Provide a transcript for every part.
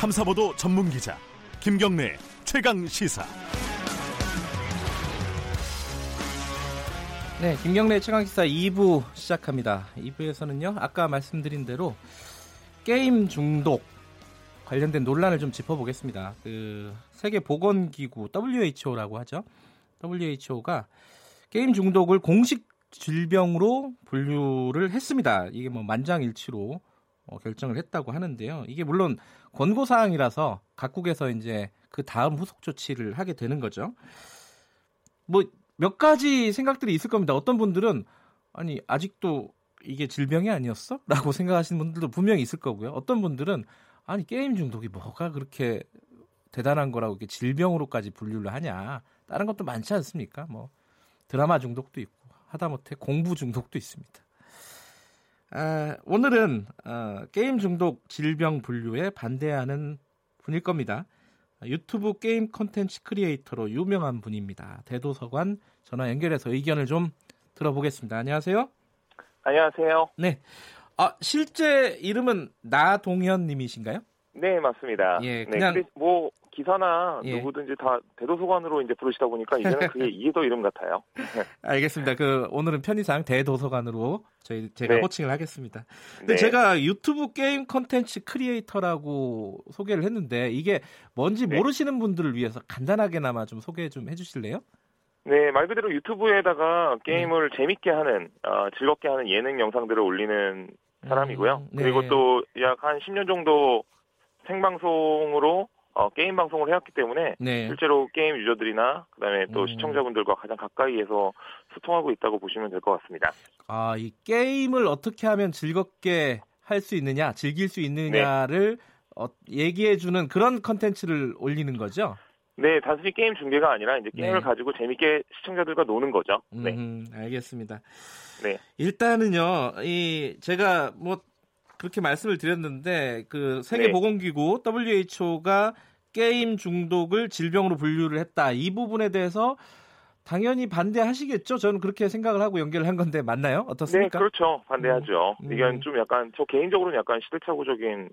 탐사보도 전문 기자 김경래 최강 시사. 네, 김경래 최강 시사 2부 시작합니다. 2부에서는요, 아까 말씀드린 대로 게임 중독 관련된 논란을 좀 짚어보겠습니다. 그 세계 보건기구 WHO라고 하죠. WHO가 게임 중독을 공식 질병으로 분류를 했습니다. 이게 뭐 만장일치로 어, 결정을 했다고 하는데요. 이게 물론 권고 사항이라서 각국에서 이제 그 다음 후속 조치를 하게 되는 거죠. 뭐 몇 가지 생각들이 있을 겁니다. 어떤 분들은 아니 아직도 이게 질병이 아니었어? 라고 생각하시는 분들도 분명히 있을 거고요. 어떤 분들은 아니 게임 중독이 뭐가 그렇게 대단한 거라고 이렇게 질병으로까지 분류를 하냐. 다른 것도 많지 않습니까? 뭐 드라마 중독도 있고 하다못해 공부 중독도 있습니다. 아, 오늘은 어, 게임 중독 질병 분류에 반대하는 분일 겁니다. 유튜브 게임 콘텐츠 creator로 유명한 분입니다. 대도서관 전화 연결해서 의견을 좀 들어보겠습니다. 안녕하세요. 안녕하세요. 네. 아, 실제 이름은 나동현 님이신가요? 네, 맞습니다. 예, 네, 그냥- 근데 뭐 기사나 예. 누구든지 다 대도서관으로 이제 부르시다 보니까 이제는 그게 이게 더 이름 같아요. 알겠습니다. 그 오늘은 편의상 대도서관으로 저희 제가 네. 호칭을 하겠습니다. 근데 네. 제가 유튜브 게임 콘텐츠 creator라고 소개를 했는데 이게 뭔지 네. 모르시는 분들을 위해서 간단하게나마 좀 소개 좀 해주실래요? 네, 말 그대로 유튜브에다가 네. 게임을 재밌게 하는, 어, 즐겁게 하는 예능 영상들을 올리는 사람이고요. 음, 네. 그리고 또 약 한 10년 정도 생방송으로 어, 게임 방송을 해왔기 때문에 네. 실제로 게임 유저들이나 그다음에 또 음. 시청자분들과 가장 가까이에서 소통하고 있다고 보시면 될 것 같습니다. 아, 이 게임을 어떻게 하면 즐겁게 할 수 있느냐, 즐길 수 있느냐를 어, 얘기해주는 그런 콘텐츠를 올리는 거죠? 네, 단순히 게임 중계가 아니라 이제 게임을 네. 가지고 재밌게 시청자들과 노는 거죠. 네. 음, 알겠습니다. 네. 일단은요, 이 제가 뭐 그렇게 말씀을 드렸는데 그 세계 네. 보건기구 WHO가 게임 중독을 질병으로 분류를 했다. 이 부분에 대해서 당연히 반대하시겠죠? 저는 그렇게 생각을 하고 연결을 한 건데 맞나요? 네, 어떻습니까? 그렇죠. 반대하죠. 음. 이건 좀 약간 저 개인적으로는 약간 시대착오적인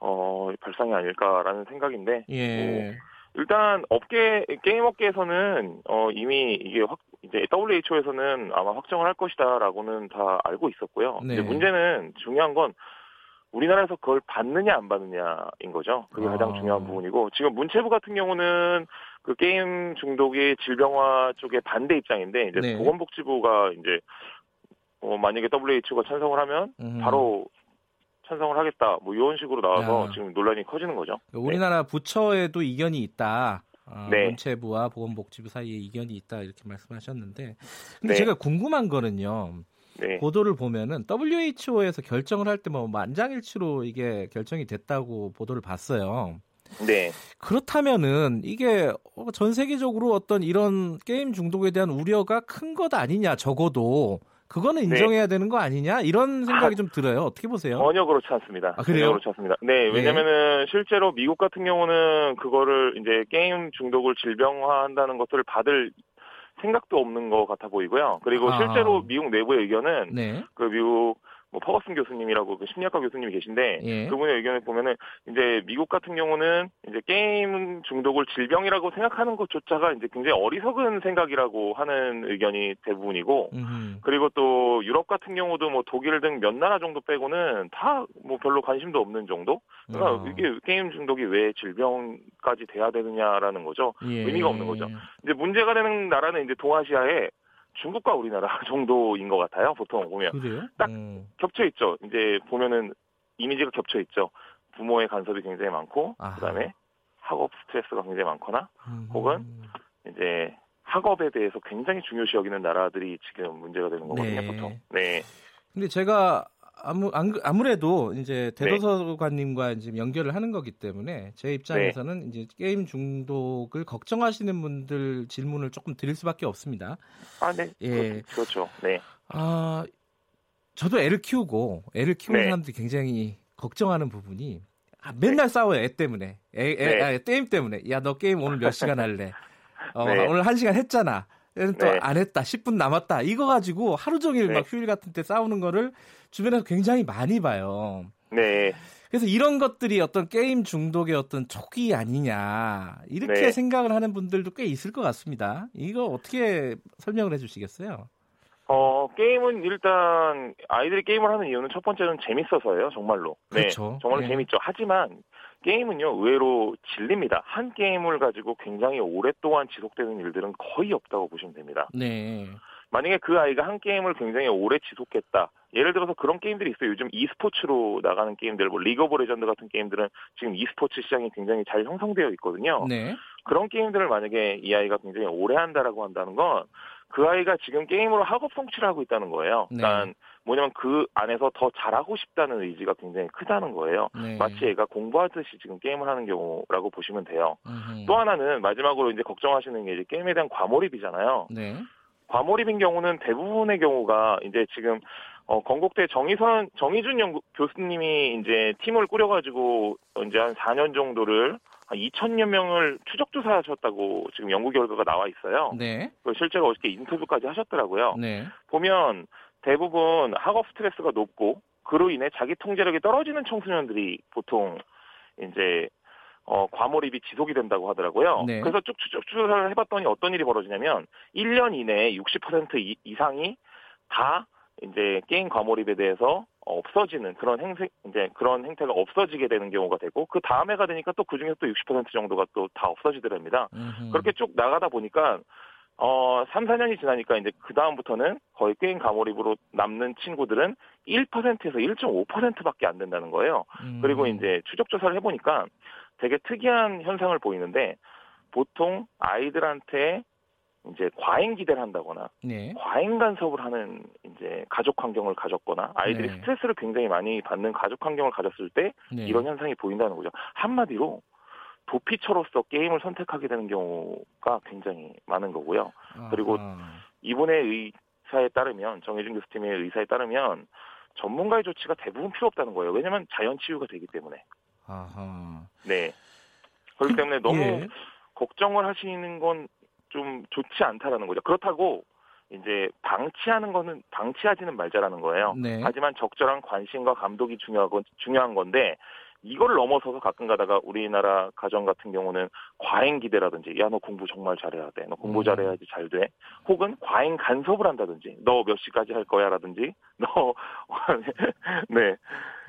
어, 발상이 아닐까라는 생각인데 예. 일단 업계 게임 업계에서는 어, 이미 이게 확 이제 WHO에서는 아마 확정을 할 것이다라고는 다 알고 있었고요. 네. 근데 문제는 중요한 건 우리나라에서 그걸 받느냐 안 받느냐인 거죠. 그게 가장 아. 중요한 부분이고 지금 문체부 같은 경우는 그 게임 중독의 질병화 쪽에 반대 입장인데 이제 네. 보건복지부가 이제 어, 만약에 WHO가 찬성을 하면 음. 바로 찬성을 하겠다 뭐 이런 식으로 나와서 야. 지금 논란이 커지는 거죠. 우리나라 부처에도 이견이 있다. 어, 네. 문체부와 보건복지부 사이에 이견이 있다 이렇게 말씀하셨는데, 근데 네. 제가 궁금한 거는요. 네. 보도를 보면은 WHO에서 결정을 할 때 뭐 만장일치로 이게 결정이 됐다고 보도를 봤어요. 네. 그렇다면은 이게 어, 전 세계적으로 어떤 이런 게임 중독에 대한 우려가 큰 것 아니냐 적어도 그거는 네. 인정해야 되는 거 아니냐 이런 생각이 좀 들어요. 어떻게 보세요? 전혀 그렇지 않습니다. 아, 그래요? 전혀 그렇지 않습니다. 네, 왜냐면은 실제로 미국 같은 경우는 그거를 이제 게임 중독을 질병화한다는 것들을 받을 생각도 없는 것 같아 보이고요. 그리고 아. 실제로 미국 내부의 의견은 네. 그 미국 뭐 퍼거슨 교수님이라고 그 심리학과 교수님이 계신데 예. 그분의 의견을 보면은 이제 미국 같은 경우는 이제 게임 중독을 질병이라고 생각하는 것조차가 이제 굉장히 어리석은 생각이라고 하는 의견이 대부분이고 음흠. 그리고 또 유럽 같은 경우도 뭐 독일 등 몇 나라 정도 빼고는 다 뭐 별로 관심도 없는 정도. 그러니까 어. 이게 게임 중독이 왜 질병까지 돼야 되느냐라는 거죠. 예. 의미가 없는 거죠. 이제 문제가 되는 나라는 이제 동아시아에 중국과 우리나라 정도인 것 같아요. 보통 보면 그래요? 딱 음. 겹쳐 있죠. 이제 보면은 이미지가 겹쳐 있죠. 부모의 간섭이 굉장히 많고 아하. 그다음에 학업 스트레스가 굉장히 많거나 음. 혹은 이제 학업에 대해서 굉장히 중요시 여기는 나라들이 지금 문제가 되는 거거든요. 네. 보통. 네. 근데 제가 아무 안, 그, 아무래도 이제 네. 대도서관님과 이제 연결을 하는 거기 때문에 제 입장에서는 네. 이제 게임 중독을 걱정하시는 분들 질문을 조금 드릴 수밖에 없습니다. 아, 네. 예. 그렇- 그렇죠. 네. 아, 저도 애를 키우고 애를 키우는 네. 사람들이 굉장히 걱정하는 부분이 아, 맨날 싸워요 애 때문에 애, 애, 네. 아, 게임 때문에 야 너 게임 오늘 몇 시간 할래? 어, 네. 오늘 한 시간 했잖아. 얘는 또 네. 안 했다. 10분 남았다. 이거 가지고 하루 종일 네. 막 휴일 같은 때 싸우는 거를 주변에서 굉장히 많이 봐요. 네. 그래서 이런 것들이 어떤 게임 중독의 어떤 초기 아니냐 이렇게 네. 생각을 하는 분들도 꽤 있을 것 같습니다. 이거 어떻게 설명을 해주시겠어요? 어, 게임은 일단 아이들이 게임을 하는 이유는 첫 번째는 재밌어서예요, 정말로. 네. 그렇죠. 정말로 네. 재밌죠. 하지만 게임은요, 의외로 질립니다. 한 게임을 가지고 굉장히 오랫동안 지속되는 일들은 거의 없다고 보시면 됩니다. 네. 만약에 그 아이가 한 게임을 굉장히 오래 지속했다. 예를 들어서 그런 게임들이 있어요. 요즘 e스포츠로 나가는 게임들, 뭐 리그 오브 레전드 같은 게임들은 지금 e스포츠 시장이 굉장히 잘 형성되어 있거든요. 네. 그런 게임들을 만약에 이 아이가 굉장히 오래 한다라고 한다는 건 그 아이가 지금 게임으로 학업 성취를 하고 있다는 거예요. 네. 그러니까 뭐냐면 그 안에서 더 잘하고 싶다는 의지가 굉장히 크다는 거예요. 네. 마치 애가 공부하듯이 지금 게임을 하는 경우라고 보시면 돼요. 음흠. 또 하나는 마지막으로 이제 걱정하시는 게 이제 게임에 대한 과몰입이잖아요. 네. 과몰입인 경우는 대부분의 경우가 이제 지금 어, 건국대 정의선 정의준 연구 교수님이 이제 팀을 꾸려가지고 이제 한 4년 정도를 한 2천여 명을 추적 조사하셨다고 지금 연구 결과가 나와 있어요. 네. 실제로 어저께 인터뷰까지 하셨더라고요. 네. 보면 대부분 학업 스트레스가 높고 그로 인해 자기 통제력이 떨어지는 청소년들이 보통 이제 어, 과몰입이 지속이 된다고 하더라고요. 네. 그래서 쭉 추적 조사를 해봤더니 어떤 일이 벌어지냐면 1년 이내에 60% 이, 이상이 다 이제 게임 과몰입에 대해서 없어지는 그런 행세 이제 그런 행태가 없어지게 되는 경우가 되고 그 다음 해가 되니까 또 그 중에서 또 60% 정도가 또 다 없어지더랍니다. 음흠. 그렇게 쭉 나가다 보니까 어 3, 4년이 지나니까 이제 그 다음부터는 거의 게임 과몰입으로 남는 친구들은 1%에서 1.5%밖에 안 된다는 거예요. 음. 그리고 이제 추적 조사를 해보니까 되게 특이한 현상을 보이는데 보통 아이들한테 이제 과잉 기대를 한다거나 네. 과잉 간섭을 하는 이제 가족 환경을 가졌거나 아이들이 네. 스트레스를 굉장히 많이 받는 가족 환경을 가졌을 때 네. 이런 현상이 보인다는 거죠. 한마디로 도피처로서 게임을 선택하게 되는 경우가 굉장히 많은 거고요. 그리고. 이분의 의사에 따르면 정혜준 교수팀의 의사에 따르면 전문가의 조치가 대부분 필요 없다는 거예요. 왜냐하면 자연 치유가 되기 때문에. 아하. 네. 그렇기 그- 때문에 너무 예. 걱정을 하시는 건 좀 좋지 않다라는 거죠. 그렇다고 이제 방치하는 거는 방치하지는 말자라는 거예요. 네. 하지만 적절한 관심과 감독이 중요하건 중요한 건데 이걸 넘어서서 가끔 가다가 우리나라 가정 같은 경우는 과잉 기대라든지 야 너 공부 정말 잘해야 돼. 너 공부 음. 잘해야지 잘 돼. 혹은 과잉 간섭을 한다든지 너 몇 시까지 할 거야라든지 너 네.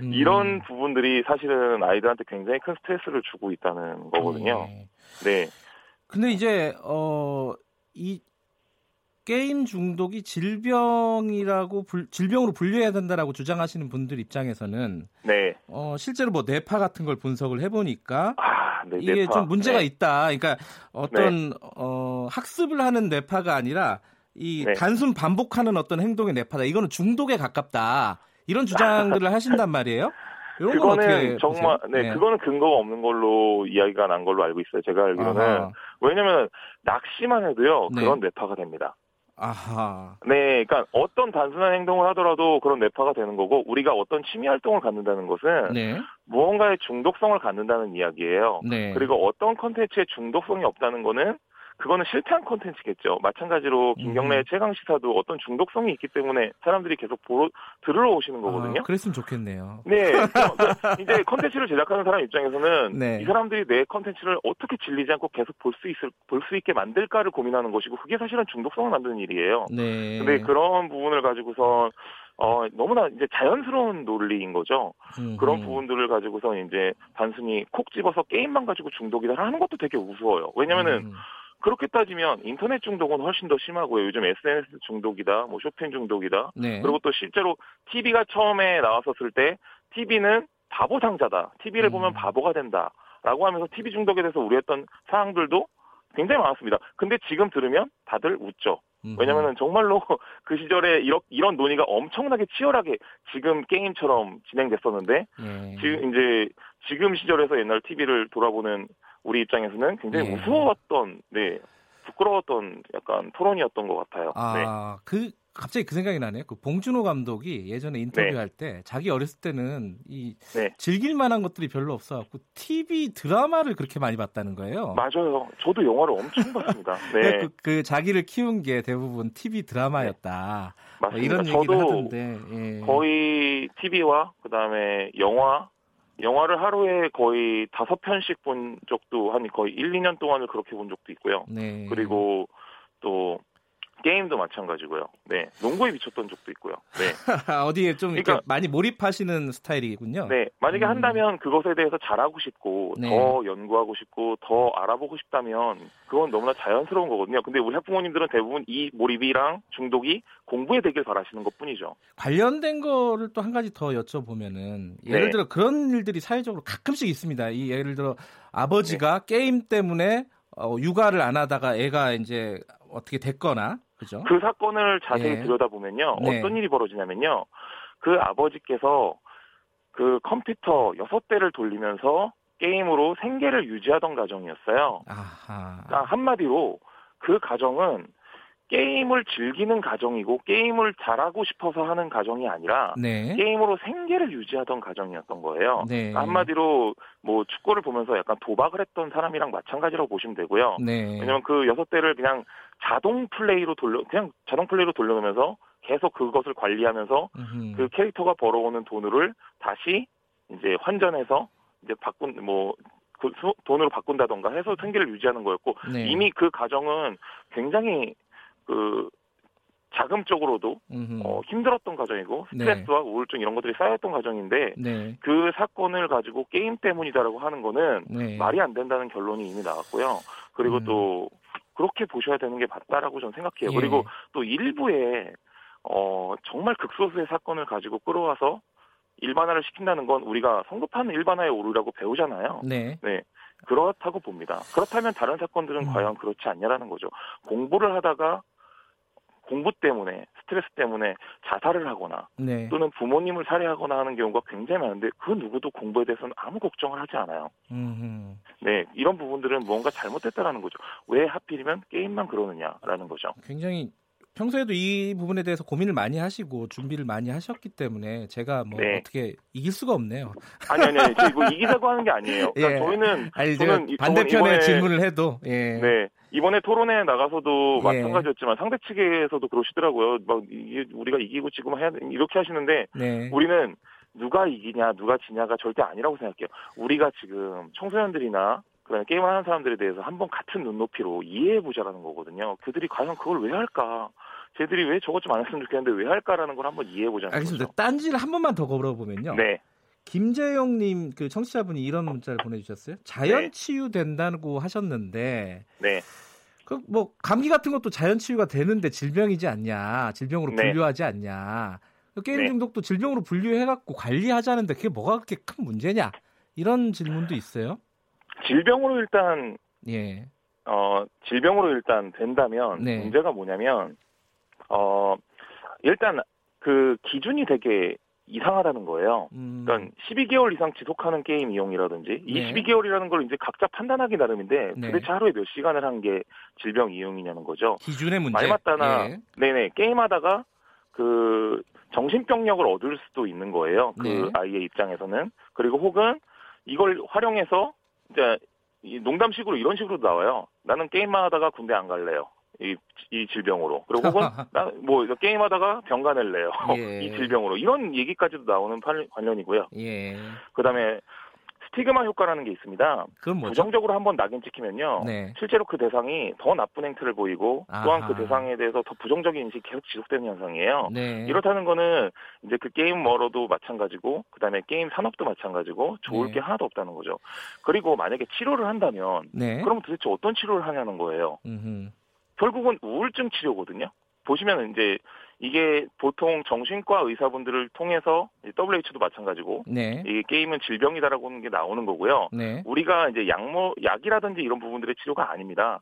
음. 이런 부분들이 사실은 아이들한테 굉장히 큰 스트레스를 주고 있다는 거거든요. 예. 네. 근데 이제 어 이 게임 중독이 질병이라고 불- 질병으로 분류해야 된다라고 주장하시는 분들 입장에서는 네. 어 실제로 뭐 뇌파 같은 걸 분석을 해보니까 아, 네. 이게 뇌파. 좀 문제가 네. 있다. 그러니까 어떤 어 학습을 하는 뇌파가 아니라 이 네. 단순 반복하는 어떤 행동의 뇌파다. 이거는 중독에 가깝다. 이런 주장들을 하신단 말이에요. 이런 건 어떻게 그거는 정말 보세요? 네, 그거는 근거가 없는 걸로 이야기가 난 걸로 알고 있어요. 제가 알기로는 아하. 왜냐면 낚시만 해도요 네. 그런 뇌파가 됩니다. 아하. 네, 그러니까 어떤 단순한 행동을 하더라도 그런 뇌파가 되는 거고 우리가 어떤 취미 활동을 갖는다는 것은 네. 무언가의 중독성을 갖는다는 이야기예요. 네. 그리고 어떤 컨텐츠에 중독성이 없다는 거는 그거는 실패한 컨텐츠겠죠. 마찬가지로 김경래 음. 최강 시사도 어떤 중독성이 있기 때문에 사람들이 계속 보러 들으러 오시는 거거든요. 아, 그랬으면 좋겠네요. 네, 이제 컨텐츠를 제작하는 사람 입장에서는 네. 이 사람들이 내 컨텐츠를 어떻게 질리지 않고 계속 볼 수 있을 볼 수 있게 만들까를 고민하는 것이고 그게 사실은 중독성을 만드는 일이에요. 네. 근데 그런 부분을 가지고서 어 너무나 이제 자연스러운 논리인 거죠. 음, 그런 음. 부분들을 가지고서 이제 단순히 콕 집어서 게임만 가지고 중독이다 하는 것도 되게 우스워요. 왜냐면은 음. 그렇게 따지면 인터넷 중독은 훨씬 더 심하고요. 요즘 SNS 중독이다, 뭐 쇼핑 중독이다. 네. 그리고 또 실제로 TV가 처음에 나왔었을 때 TV는 바보 상자다. TV를 음. 보면 바보가 된다. 라고 하면서 TV 중독에 대해서 우려했던 사항들도 굉장히 많았습니다. 근데 지금 들으면 다들 웃죠. 음. 왜냐면은 정말로 그 시절에 이런, 이런 논의가 엄청나게 치열하게 지금 게임처럼 진행됐었는데 네. 지금 이제 지금 시절에서 옛날 TV를 돌아보는 우리 입장에서는 굉장히 네. 무서웠던, 네, 부끄러웠던 약간 토론이었던 것 같아요. 네. 아, 그 갑자기 그 생각이 나네요. 그 봉준호 감독이 예전에 인터뷰할 네. 때 자기 어렸을 때는 이 네. 즐길 만한 것들이 별로 없어갖고 TV 드라마를 그렇게 많이 봤다는 거예요. 맞아요. 저도 영화를 엄청 봤습니다. 네, 그, 그 자기를 키운 게 대부분 TV 드라마였다. 뭐 맞습니다. 이런 얘기를 저도 하던데. 예. 거의 TV와 그 다음에 영화 영화를 하루에 거의 다섯 편씩 본 적도 한 거의 1, 2년 동안을 그렇게 본 적도 있고요. 네. 그리고 또 게임도 마찬가지고요. 네, 농구에 미쳤던 적도 있고요. 네, 어디에 좀 그러니까- 많이 몰입하시는 스타일이군요. 네, 만약에 음. 한다면 그것에 대해서 잘하고 싶고 네. 더 연구하고 싶고 더 알아보고 싶다면 그건 너무나 자연스러운 거거든요. 근데 우리 학부모님들은 대부분 이 몰입이랑 중독이 공부에 되길 바라시는 것뿐이죠. 관련된 거를 또 한 가지 더 여쭤보면은 예를 네. 들어 그런 일들이 사회적으로 가끔씩 있습니다. 이 예를 들어 아버지가 네. 게임 때문에 어, 육아를 안 하다가 애가 이제 어떻게 됐거나 그죠? 그 사건을 자세히 예. 들여다보면요. 네. 어떤 일이 벌어지냐면요. 그 아버지께서 그 컴퓨터 여섯 대를 돌리면서 게임으로 생계를 유지하던 가정이었어요. 아하. 그러니까 한마디로 그 가정은 게임을 즐기는 가정이고 게임을 잘하고 싶어서 하는 가정이 아니라 네. 게임으로 생계를 유지하던 가정이었던 거예요. 네. 그러니까 한마디로 뭐 축구를 보면서 약간 도박을 했던 사람이랑 마찬가지라고 보시면 되고요. 네. 왜냐면 그 여섯 대를 그냥 자동 플레이로 돌려 그냥 자동 플레이로 돌려놓으면서 계속 그것을 관리하면서 음흠. 그 캐릭터가 벌어오는 돈을 다시 이제 환전해서 이제 바꾼 뭐그 돈으로 바꾼다던가 해서 생계를 유지하는 거였고 네. 이미 그 가정은 굉장히 그 자금적으로도 음흠. 어, 힘들었던 가정이고 네. 스트레스와 우울증 이런 것들이 쌓였던 가정인데 네. 그 사건을 가지고 게임 때문이다라고 하는 거는 네. 말이 안 된다는 결론이 이미 나왔고요. 그리고 음. 또 그렇게 보셔야 되는 게 맞다라고 저는 생각해요. 예. 그리고 또 일부에 어 정말 극소수의 사건을 가지고 끌어와서 일반화를 시킨다는 건 우리가 성급한 일반화에 오르라고 배우잖아요. 네. 네. 그렇다고 봅니다. 그렇다면 다른 사건들은 음. 과연 그렇지 않냐라는 거죠. 공부를 하다가 공부 때문에 스트레스 때문에 자살을 하거나 네. 또는 부모님을 살해하거나 하는 경우가 굉장히 많은데 그 누구도 공부에 대해서는 아무 걱정을 하지 않아요. 음흠. 네, 이런 부분들은 무언가 잘못됐다라는 거죠. 왜 하필이면 게임만 그러느냐라는 거죠. 굉장히 평소에도 이 부분에 대해서 고민을 많이 하시고 준비를 많이 하셨기 때문에 제가 뭐 네. 어떻게 이길 수가 없네요. 아니 아니 아니, 저 이거 이기자고 하는 게 아니에요. 그러니까 예. 저희는 아니 저는 이번에- 질문을 해도 예. 네 이번에 토론회 나가서도 예. 마찬가지였지만 상대 측에서도 그러시더라고요. 막 이게 우리가 이기고 지금 해야 돼 이렇게 하시는데 네. 우리는 누가 이기냐 누가 지냐가 절대 아니라고 생각해요. 우리가 지금 청소년들이나 그다음에 게임을 하는 사람들에 대해서 한번 같은 눈높이로 이해해 보자라는 거거든요. 그들이 과연 그걸 왜 할까? 쟤들이 왜 저것 좀 안 했으면 좋겠는데 왜 할까라는 걸 한번 이해해 보자는 알겠습니다. 거죠. 딴지를 한 번만 더 걸어보면요. 네, 김재영님 그 청취자분이 이런 문자를 보내주셨어요. 자연 네. 치유 된다고 하셨는데 네, 그 뭐 감기 같은 것도 자연 치유가 되는데 질병이지 않냐, 질병으로 네. 분류하지 않냐. 그 게임 네. 중독도 질병으로 분류해갖고 관리하자는데 그게 뭐가 그렇게 큰 문제냐? 이런 질문도 있어요. 질병으로 일단 예, 어 질병으로 일단 된다면 네. 문제가 뭐냐면 어 일단 그 기준이 되게 이상하다는 거예요. 음, 그러니까 12개월 이상 지속하는 게임 이용이라든지 이 네. 12개월이라는 걸 이제 각자 판단하기 나름인데 네. 도대체 하루에 몇 시간을 한 게 질병 이용이냐는 거죠. 기준의 문제. 말 맞다나 예. 네네 게임하다가 그 정신병력을 얻을 수도 있는 거예요. 그 네. 아이의 입장에서는 그리고 혹은 이걸 활용해서 이제 이 농담식으로 이런 식으로 나와요. 나는 게임만 하다가 군대 안 갈래요. 이, 이 질병으로. 그리고 혹은 나뭐 게임하다가 병가 낼래요. 예. 이 질병으로. 이런 얘기까지도 나오는 판- 관련이고요. 예, 그다음에 스티그마 효과라는 게 있습니다. 그건 뭐죠? 부정적으로 한번 낙인 찍히면요. 네. 실제로 그 대상이 더 나쁜 행태를 보이고 또한 아하. 그 대상에 대해서 더 부정적인 인식이 계속 지속되는 현상이에요. 네. 이렇다는 거는 이제 그 게임 머러도 마찬가지고 그다음에 게임 산업도 마찬가지고 좋을 네. 게 하나도 없다는 거죠. 그리고 만약에 치료를 한다면 네. 그럼 도대체 어떤 치료를 하냐는 거예요. 음흠. 결국은 우울증 치료거든요. 보시면 이제 이게 보통 정신과 의사분들을 통해서 WH도 마찬가지고 네. 이 게임은 질병이다라고 하는 게 나오는 거고요. 네. 우리가 이제 약모 약이라든지 이런 부분들의 치료가 아닙니다.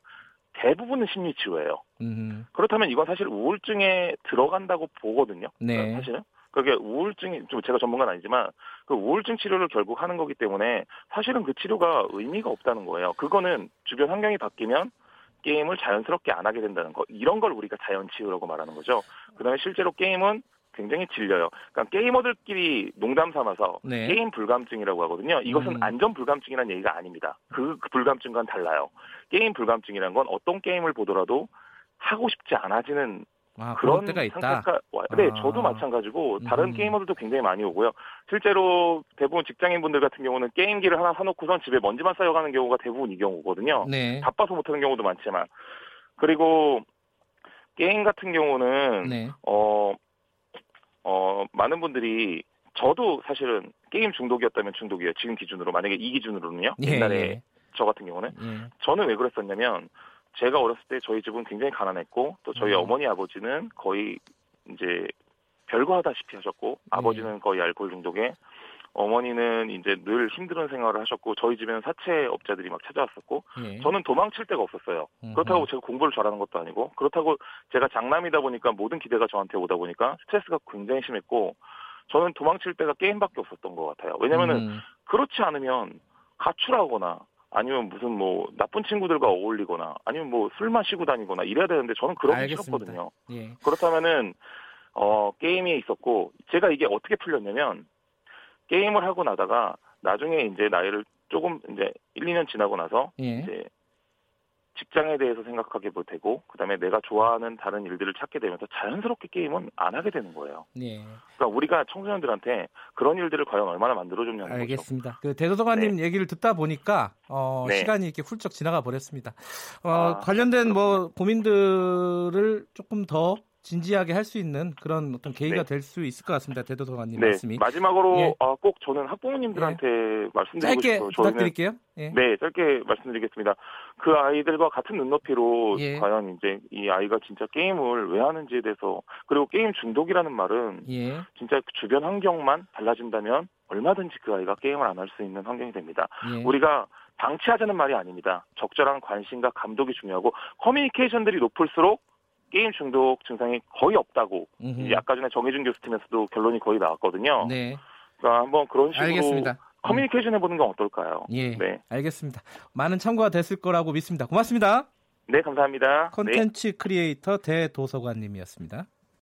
대부분은 심리 치료예요. 음. 그렇다면 이건 사실 우울증에 들어간다고 보거든요. 네. 사실은. 그게 우울증이 좀 제가 전문가는 아니지만 그 우울증 치료를 결국 하는 거기 때문에 사실은 그 치료가 의미가 없다는 거예요. 그거는 주변 환경이 바뀌면 게임을 자연스럽게 안 하게 된다는 거 이런 걸 우리가 자연 치유라고 말하는 거죠. 그다음에 실제로 게임은 굉장히 질려요. 그러니까 게이머들끼리 농담 삼아서 네. 게임 불감증이라고 하거든요. 이것은 음. 안전 불감증이라는 얘기가 아닙니다. 그, 그 불감증과는 달라요. 게임 불감증이란 건 어떤 게임을 보더라도 하고 싶지 않아지는 아, 그런 때가 있다. 상태가. 네, 아. 저도 마찬가지고 다른 음. 게이머들도 굉장히 많이 오고요. 실제로 대부분 직장인분들 같은 경우는 게임기를 하나 사놓고선 집에 먼지만 쌓여가는 경우가 대부분 이 경우거든요. 네. 바빠서 못하는 경우도 많지만 그리고 게임 같은 경우는 네. 어, 어, 많은 분들이 저도 사실은 게임 중독이었다면 중독이에요. 지금 기준으로 만약에 이 기준으로는요. 예, 옛날에 예. 저 같은 경우는 예. 저는 왜 그랬었냐면 제가 어렸을 때 저희 집은 굉장히 가난했고 또 저희 음. 어머니 아버지는 거의 이제 별거 하다시피 하셨고 네. 아버지는 거의 알코올 중독에 어머니는 이제 늘 힘든 생활을 하셨고 저희 집에는 사채 업자들이 막 찾아왔었고 예. 저는 도망칠 데가 없었어요. 음흠. 그렇다고 제가 공부를 잘하는 것도 아니고 그렇다고 제가 장남이다 보니까 모든 기대가 저한테 오다 보니까 스트레스가 굉장히 심했고 저는 도망칠 데가 게임밖에 없었던 것 같아요. 왜냐면은 음. 그렇지 않으면 가출하거나 아니면 무슨 뭐 나쁜 친구들과 어울리거나 아니면 뭐 술 마시고 다니거나 이래야 되는데 저는 그런 게. 싫었거든요. 예. 그렇다면은 어 게임이 있었고 제가 이게 어떻게 풀렸냐면 게임을 하고 나다가 나중에 이제 나이를 조금 이제 1, 2년 지나고 나서 예. 이제 직장에 대해서 생각하게 되고 그다음에 내가 좋아하는 다른 일들을 찾게 되면서 자연스럽게 게임은 안 하게 되는 거예요. 예. 그러니까 우리가 청소년들한테 그런 일들을 과연 얼마나 만들어 줬냐는 거죠. 알겠습니다. 그 대도서관님 얘기를 듣다 보니까 어, 네. 시간이 이렇게 훌쩍 지나가 버렸습니다. 어, 아, 관련된 뭐 고민들을 조금 더 진지하게 할 수 있는 그런 어떤 계기가 네. 될수 있을 것 같습니다. 대도서관님 네, 말씀이 마지막으로 예. 아, 꼭 저는 학부모님들한테 말씀드리고 짧게 싶어요. 부탁드릴게요. 예. 네, 짧게 말씀드리겠습니다. 그 아이들과 같은 눈높이로 예. 과연 이제 이 아이가 진짜 게임을 왜 하는지에 대해서 그리고 게임 중독이라는 말은 예. 진짜 그 주변 환경만 달라진다면 얼마든지 그 아이가 게임을 안 할 수 있는 환경이 됩니다. 예. 우리가 방치하자는 말이 아닙니다. 적절한 관심과 감독이 중요하고 커뮤니케이션들이 높을수록 게임 중독 증상이 거의 없다고 음흠. 아까 전에 정혜준 교수팀에서도 결론이 거의 나왔거든요. 네. 그러니까 한번 그런 식으로 알겠습니다. 커뮤니케이션 해보는 건 어떨까요? 예. 네. 알겠습니다. 많은 참고가 됐을 거라고 믿습니다. 고맙습니다. 네, 감사합니다. 네. 콘텐츠 크리에이터 대도서관님이었습니다.